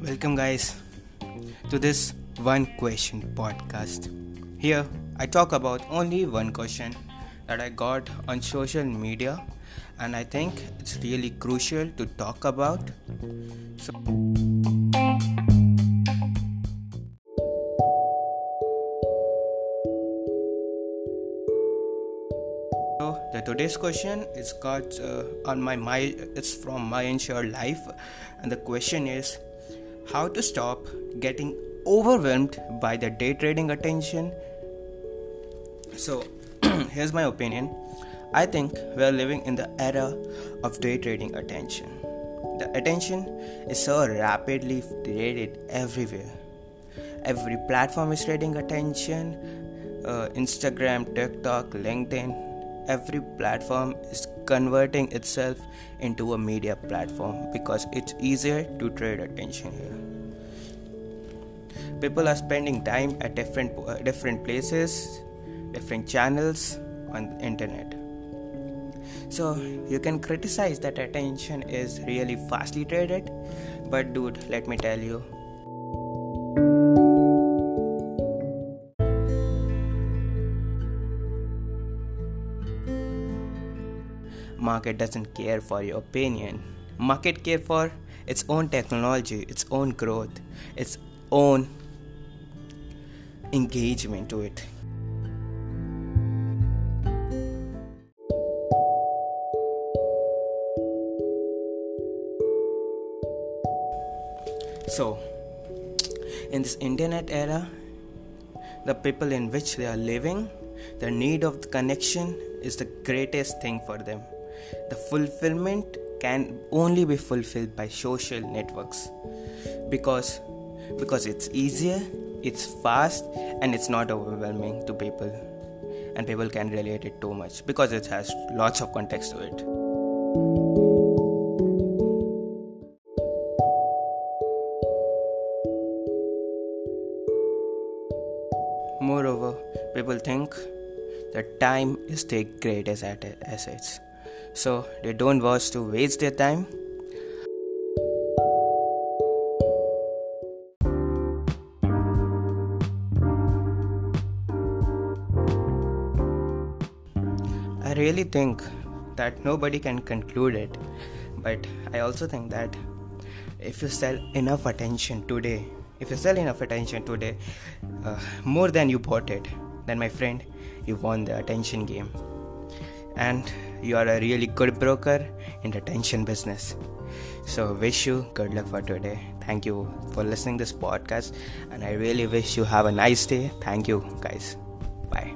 Welcome, guys, to this one question podcast. Here, I talk about only one question that I got on social media, and I think it's really crucial to talk about. So, The today's question is got uh, on my my it's from my ensure life. And the question is how to stop getting overwhelmed by the day trading attention? So here's my opinion. I think we are living in the era of day trading attention. The attention is so rapidly traded everywhere. Every platform is trading attention uh, instagram tiktok linkedin every platform is converting itself into a media platform because it's easier to trade attention here. People are spending time at different uh, different places different channels on the internet. So you can criticize that attention is really fastly traded but dude let me tell you market doesn't care for your opinion. Market care for its own technology its own growth its own engagement to it. So in this internet era the people in which they are living the need of the connection is the greatest thing for them the fulfillment can only be fulfilled by social networks. Because because it's easier it's fast and it's not overwhelming to people. And people can relate it too much because it has lots of context to it. Moreover people think that time is their greatest assets so they don't want to waste their time. I really think that nobody can conclude it, but I also think that if you sell enough attention today, if you sell enough attention today, uh, more than you bought it, then my friend, you won the attention game and you are a really good broker in the tension business. So wish you good luck for today. Thank you for listening this podcast. And i really wish you have a nice day. Thank you guys. Bye